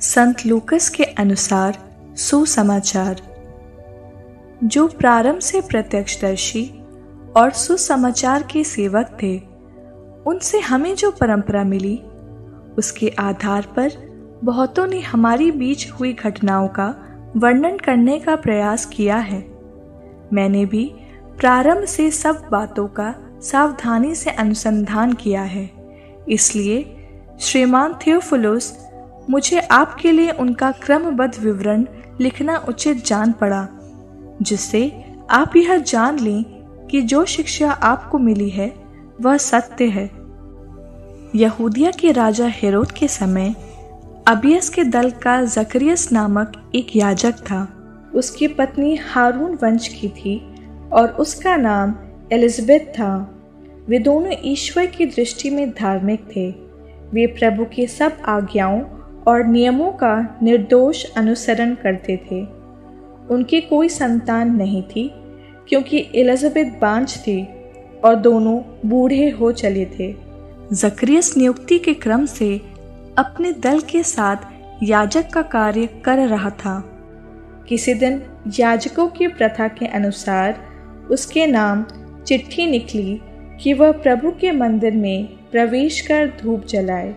संत लूकस के अनुसार सुसमाचार। जो प्रारंभ से प्रत्यक्षदर्शी और सुसमाचार के सेवक थे, उनसे हमें जो परंपरा मिली, उसके आधार पर बहुतों ने हमारी बीच हुई घटनाओं का वर्णन करने का प्रयास किया है। मैंने भी प्रारंभ से सब बातों का सावधानी से अनुसंधान किया है, इसलिए श्रीमान थियोफिलोस मुझे आपके लिए उनका क्रमबद्ध विवरण लिखना उचित जान पड़ा, जिससे आप यह जान लें कि जो शिक्षा आपको मिली है, वह सत्य है। यहूदिया के राजा हेरोद के समय, अबियस के दल का जकरियस नामक एक याजक था। उसकी पत्नी हारून वंश की थी और उसका नाम एलिजबेथ था। वे दोनों ईश्वर की दृष्टि में धार्मिक थे। वे प्रभु के सब आज्ञाओं और नियमों का निर्दोष अनुसरण करते थे। उनकी कोई संतान नहीं थी, क्योंकि एलिजाबेथ बांझ थी और दोनों बूढ़े हो चले थे। जक्रियस नियुक्ति के क्रम से अपने दल के साथ याजक का कार्य कर रहा था। किसी दिन याजकों की प्रथा के अनुसार उसके नाम चिट्ठी निकली कि वह प्रभु के मंदिर में प्रवेश कर धूप जलाए।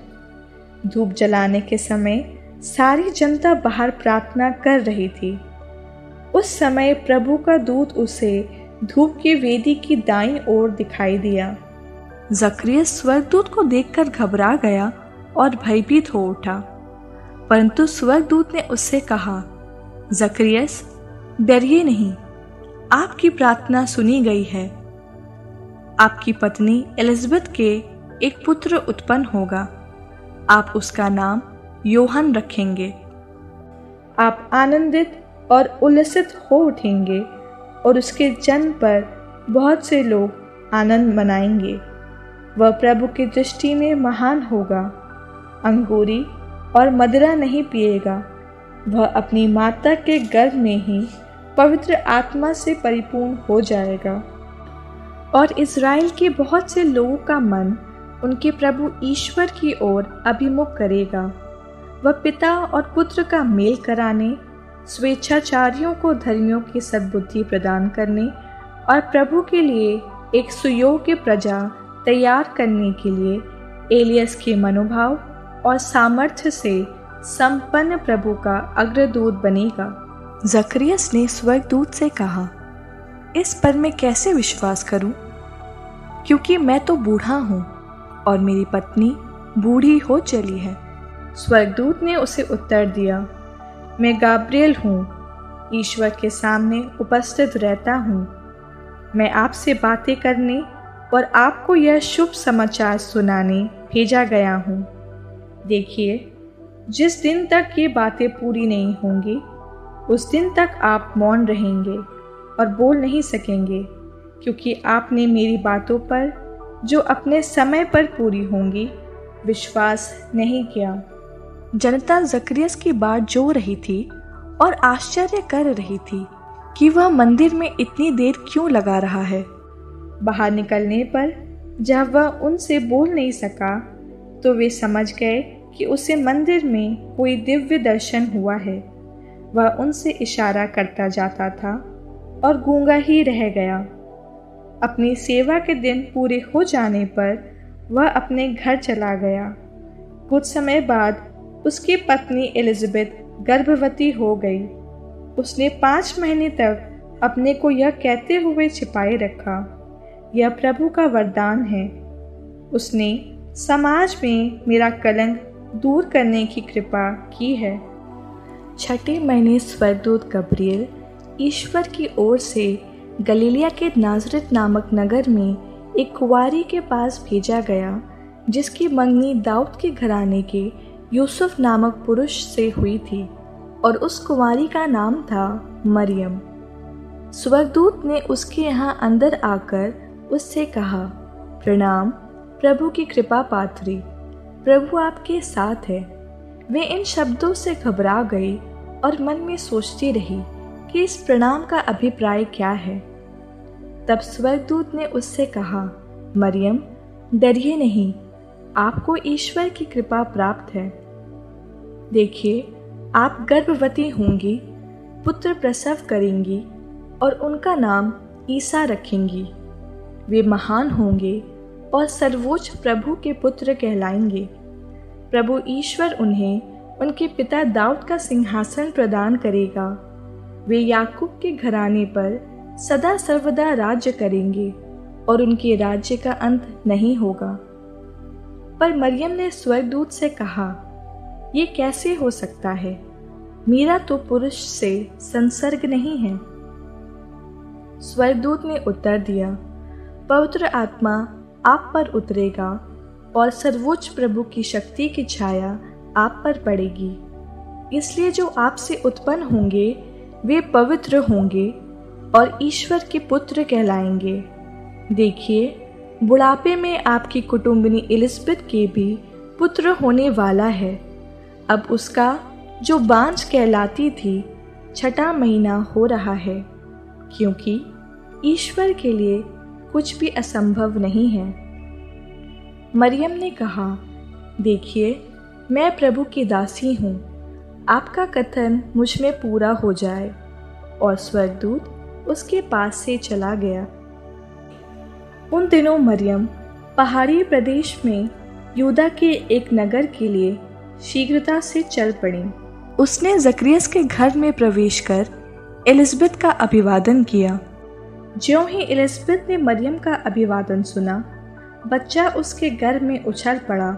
धूप जलाने के समय सारी जनता बाहर प्रार्थना कर रही थी। उस समय प्रभु का दूत उसे धूप की वेदी की दाई ओर दिखाई दिया। जक्रिय स्वर्गदूत को देखकर घबरा गया और भयभीत हो उठा। परंतु स्वर्गदूत ने उससे कहा, जक्रियस, डरिए नहीं। आपकी प्रार्थना सुनी गई है। आपकी पत्नी एलिजबेथ के एक पुत्र उत्पन्न होगा। आप उसका नाम योहन रखेंगे। आप आनंदित और उल्लसित हो उठेंगे और उसके जन्म पर बहुत से लोग आनंद मनाएँगे। वह प्रभु की दृष्टि में महान होगा। अंगूरी और मदिरा नहीं पिएगा। वह अपनी माता के गर्भ में ही पवित्र आत्मा से परिपूर्ण हो जाएगा। और इसराइल के बहुत से लोगों का मन उनके प्रभु ईश्वर की ओर अभिमुख करेगा। वह पिता और पुत्र का मेल कराने, स्वेच्छाचारियों को धर्मियों की सद्बुद्धि प्रदान करने और प्रभु के लिए एक सुयोग्य प्रजा तैयार करने के लिए एलियस के मनोभाव और सामर्थ्य से संपन्न प्रभु का अग्रदूत बनेगा। जक्रियस ने स्वर्गदूत से कहा, इस पर मैं कैसे विश्वास करूँ? क्योंकि मैं तो बूढ़ा हूँ। और मेरी पत्नी बूढ़ी हो चली है। स्वर्गदूत ने उसे उत्तर दिया, मैं गाब्रियल हूँ, ईश्वर के सामने उपस्थित रहता हूँ। मैं आपसे बातें करने और आपको यह शुभ समाचार सुनाने भेजा गया हूँ। देखिए, जिस दिन तक ये बातें पूरी नहीं होंगी, उस दिन तक आप मौन रहेंगे और बोल नहीं सकेंगे, क्योंकि आपने मेरी बातों पर जो अपने समय पर पूरी होंगी। विश्वास नहीं किया। जनता जक्रियस की बात जो रही थी और आश्चर्य कर रही थी कि वह मंदिर में इतनी देर क्यों लगा रहा है। बाहर निकलने पर जब वह उनसे बोल नहीं सका तो वे समझ गए कि उसे मंदिर में कोई दिव्य दर्शन हुआ है। वह उनसे इशारा करता जाता था और गूँगा ही रह गया। अपनी सेवा के दिन पूरे हो जाने पर वह अपने घर चला गया। कुछ समय बाद उसकी पत्नी एलिजाबेथ गर्भवती हो गई। उसने पाँच महीने तक अपने को यह कहते हुए छिपाए रखा, यह प्रभु का वरदान है। उसने समाज में मेरा कलंक दूर करने की कृपा की है। छठे महीने स्वर्गदूत गब्रियल ईश्वर की ओर से गलीलिया के नाजरत नामक नगर में एक कुंवारी के पास भेजा गया, जिसकी मंगनी दाऊद के घराने के यूसुफ नामक पुरुष से हुई थी, और उस कुमारी का नाम था मरियम। स्वर्गदूत ने उसके यहाँ अंदर आकर उससे कहा, प्रणाम, प्रभु की कृपा पात्री, प्रभु आपके साथ है। वे इन शब्दों से घबरा गई और मन में सोचती रही। कि इस प्रणाम का अभिप्राय क्या है? तब स्वर्गदूत ने उससे कहा, मरियम, डरिए नहीं, आपको ईश्वर की कृपा प्राप्त है। देखिए, आप गर्भवती होंगी, पुत्र प्रसव करेंगी और उनका नाम ईसा रखेंगी। वे महान होंगे और सर्वोच्च प्रभु के पुत्र कहलाएँगे। प्रभु ईश्वर उन्हें उनके पिता दाऊद का सिंहासन प्रदान करेगा। वे याकूब के घराने पर सदा सर्वदा राज्य करेंगे और उनके राज्य का अंत नहीं होगा। पर मरियम ने स्वर्गदूत से कहा, ये कैसे हो सकता है? मेरा तो पुरुष से संसर्ग नहीं है। स्वर्गदूत ने उत्तर दिया, पवित्र आत्मा आप पर उतरेगा और सर्वोच्च प्रभु की शक्ति की छाया आप पर पड़ेगी। इसलिए जो आपसे उत्पन्न होंगे वे पवित्र होंगे और ईश्वर के पुत्र कहलाएँगे। देखिए, बुढ़ापे में आपकी कुटुंबिनी इलिस्बिथ के भी पुत्र होने वाला है। अब उसका जो बांझ कहलाती थी, छठा महीना हो रहा है, क्योंकि ईश्वर के लिए कुछ भी असंभव नहीं है। मरियम ने कहा, देखिए, मैं प्रभु की दासी हूँ। आपका कथन मुझमें पूरा हो जाए और स्वर्गदूत उसके पास से चला गया। उन दिनों मरियम पहाड़ी प्रदेश में यूदा के एक नगर के लिए शीघ्रता से चल पड़ी। उसने जक्रियस के घर में प्रवेश कर एलिजबेथ का अभिवादन किया। ज्यों ही एलिजबेथ ने मरियम का अभिवादन सुना, बच्चा उसके घर में उछल पड़ा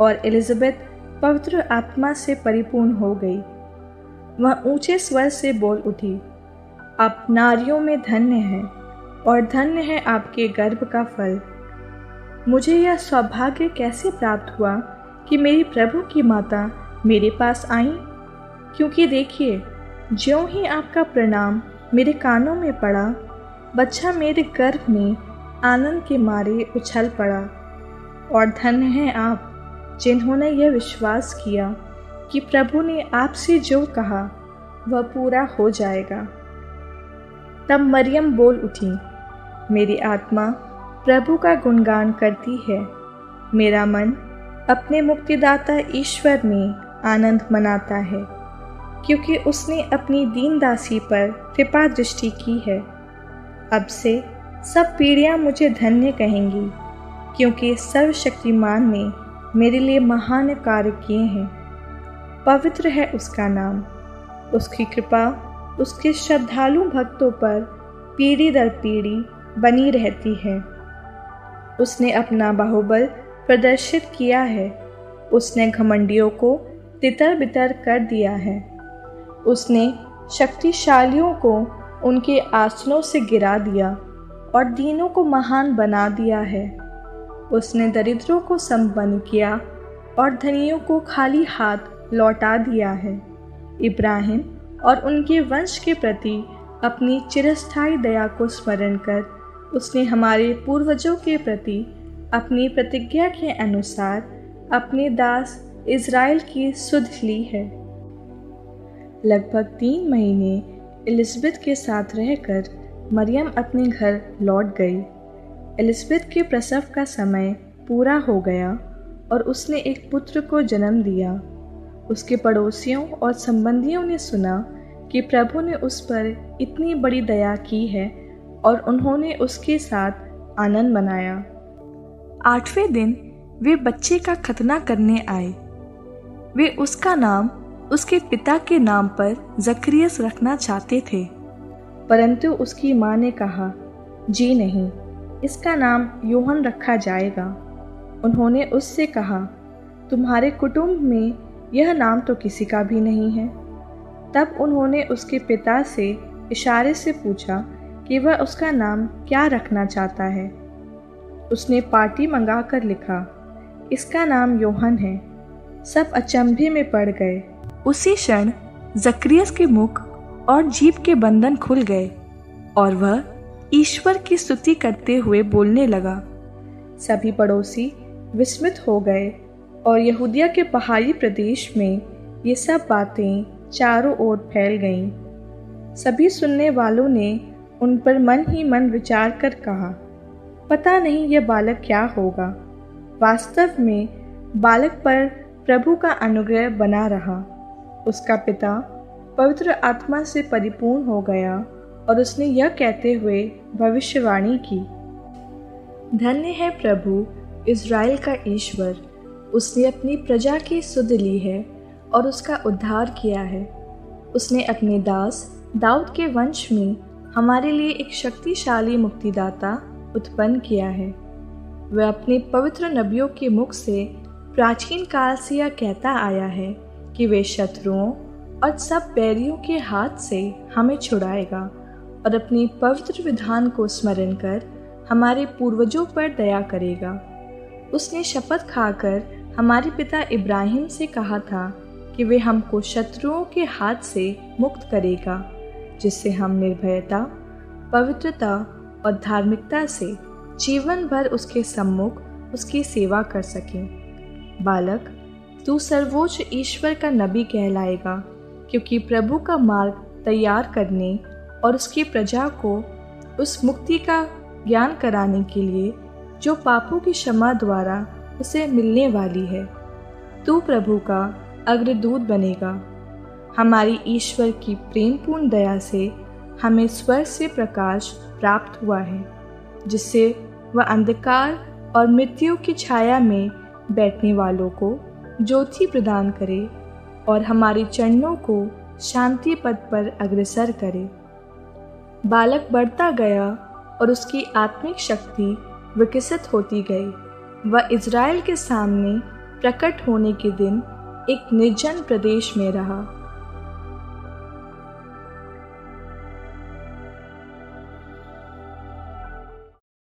और एलिजाबेथ पवित्र आत्मा से परिपूर्ण हो गई। वह ऊँचे स्वर से बोल उठी, आप नारियों में धन्य हैं और धन्य है आपके गर्भ का फल। मुझे यह सौभाग्य कैसे प्राप्त हुआ कि मेरी प्रभु की माता मेरे पास आई? क्योंकि देखिए, ज्यों ही आपका प्रणाम मेरे कानों में पड़ा बच्चा मेरे गर्भ में आनंद के मारे उछल पड़ा। और धन्य हैं आप जिन्होंने यह विश्वास किया कि प्रभु ने आपसे जो कहा, वह पूरा हो जाएगा। तब मरियम बोल उठी, मेरी आत्मा प्रभु का गुणगान करती है। मेरा मन अपने मुक्तिदाता ईश्वर में आनंद मनाता है, क्योंकि उसने अपनी दीन दासी पर कृपा दृष्टि की है। अब से सब पीढ़ियाँ मुझे धन्य कहेंगी, क्योंकि सर्वशक्तिमान ने मेरे लिए महान कार्य किए हैं। पवित्र है उसका नाम। उसकी कृपा, उसके श्रद्धालु भक्तों पर पीढ़ी दर पीढ़ी बनी रहती है। उसने अपना बाहुबल प्रदर्शित किया है। उसने घमंडियों को तितर बितर कर दिया है। उसने शक्तिशालियों को उनके आसनों से गिरा दिया और दीनों को महान बना दिया है। उसने दरिद्रों को संपन्न किया और धनियों को खाली हाथ लौटा दिया है। इब्राहिम और उनके वंश के प्रति अपनी चिरस्थायी दया को स्मरण कर उसने हमारे पूर्वजों के प्रति अपनी प्रतिज्ञा के अनुसार अपने दास इज़राइल की सुध ली है। लगभग तीन महीने एलिजबेथ के साथ रहकर मरियम अपने घर लौट गई। एलिजबेथ के प्रसव का समय पूरा हो गया और उसने एक पुत्र को जन्म दिया। उसके पड़ोसियों और संबंधियों ने सुना कि प्रभु ने उस पर इतनी बड़ी दया की है और उन्होंने उसके साथ आनंद मनाया। आठवें दिन वे बच्चे का खतना करने आए। वे उसका नाम, उसके पिता के नाम पर जक्रियस रखना चाहते थे। परंतु उसकी माँ ने कहा, जी नहीं इसका नाम योहन रखा जाएगा। उन्होंने उससे कहा, तुम्हारे कुटुंब में यह नाम तो किसी का भी नहीं है। तब उन्होंने उसके पिता से इशारे से पूछा कि वह उसका नाम क्या रखना चाहता है। उसने पार्टी मंगा कर लिखा, इसका नाम योहन है। सब अचंभे में पड़ गए। उसी क्षण जक्रियस के मुख और जीप के बंधन खुल गए और वह ईश्वर की स्तुति करते हुए बोलने लगा। सभी पड़ोसी विस्मित हो गए और यहूदिया के पहाड़ी प्रदेश में ये सब बातें चारों ओर फैल गईं। सभी सुनने वालों ने उन पर मन ही मन विचार कर कहा, पता नहीं यह बालक क्या होगा। वास्तव में बालक पर प्रभु का अनुग्रह बना रहा। उसका पिता पवित्र आत्मा से परिपूर्ण हो गया और उसने यह कहते हुए भविष्यवाणी की, धन्य है प्रभु, इज़राइल का ईश्वर, उसने अपनी प्रजा की सुध ली है और उसका उद्धार किया है। उसने अपने दास दाऊद के वंश में हमारे लिए एक शक्तिशाली मुक्तिदाता उत्पन्न किया है। वह अपने पवित्र नबियों के मुख से प्राचीन काल से यह कहता आया है कि वे शत्रुओं और सब बैरियों के हाथ से हमें छुड़ाएगा। और अपनी पवित्र विधान को स्मरण कर हमारे पूर्वजों पर दया करेगा। उसने शपथ खाकर हमारे पिता इब्राहिम से कहा था कि वे हमको शत्रुओं के हाथ से मुक्त करेगा, जिससे हम निर्भयता, पवित्रता और धार्मिकता से जीवन भर उसके सम्मुख उसकी सेवा कर सकें। बालक, तू सर्वोच्च ईश्वर का नबी कहलाएगा, क्योंकि प्रभु का मार्ग तैयार करने और उसकी प्रजा को उस मुक्ति का ज्ञान कराने के लिए जो पापों की क्षमा द्वारा उसे मिलने वाली है। तू प्रभु का अग्रदूत बनेगा। हमारी ईश्वर की प्रेमपूर्ण दया से हमें स्वर्ग से प्रकाश प्राप्त हुआ है, जिससे वह अंधकार और मृत्यु की छाया में बैठने वालों को ज्योति प्रदान करे और हमारे चरणों को शांति पद पर अग्रसर करे। बालक बढ़ता गया और उसकी आत्मिक शक्ति विकसित होती गई। वह इज़राइल के सामने प्रकट होने के दिन एक निर्जन प्रदेश में रहा।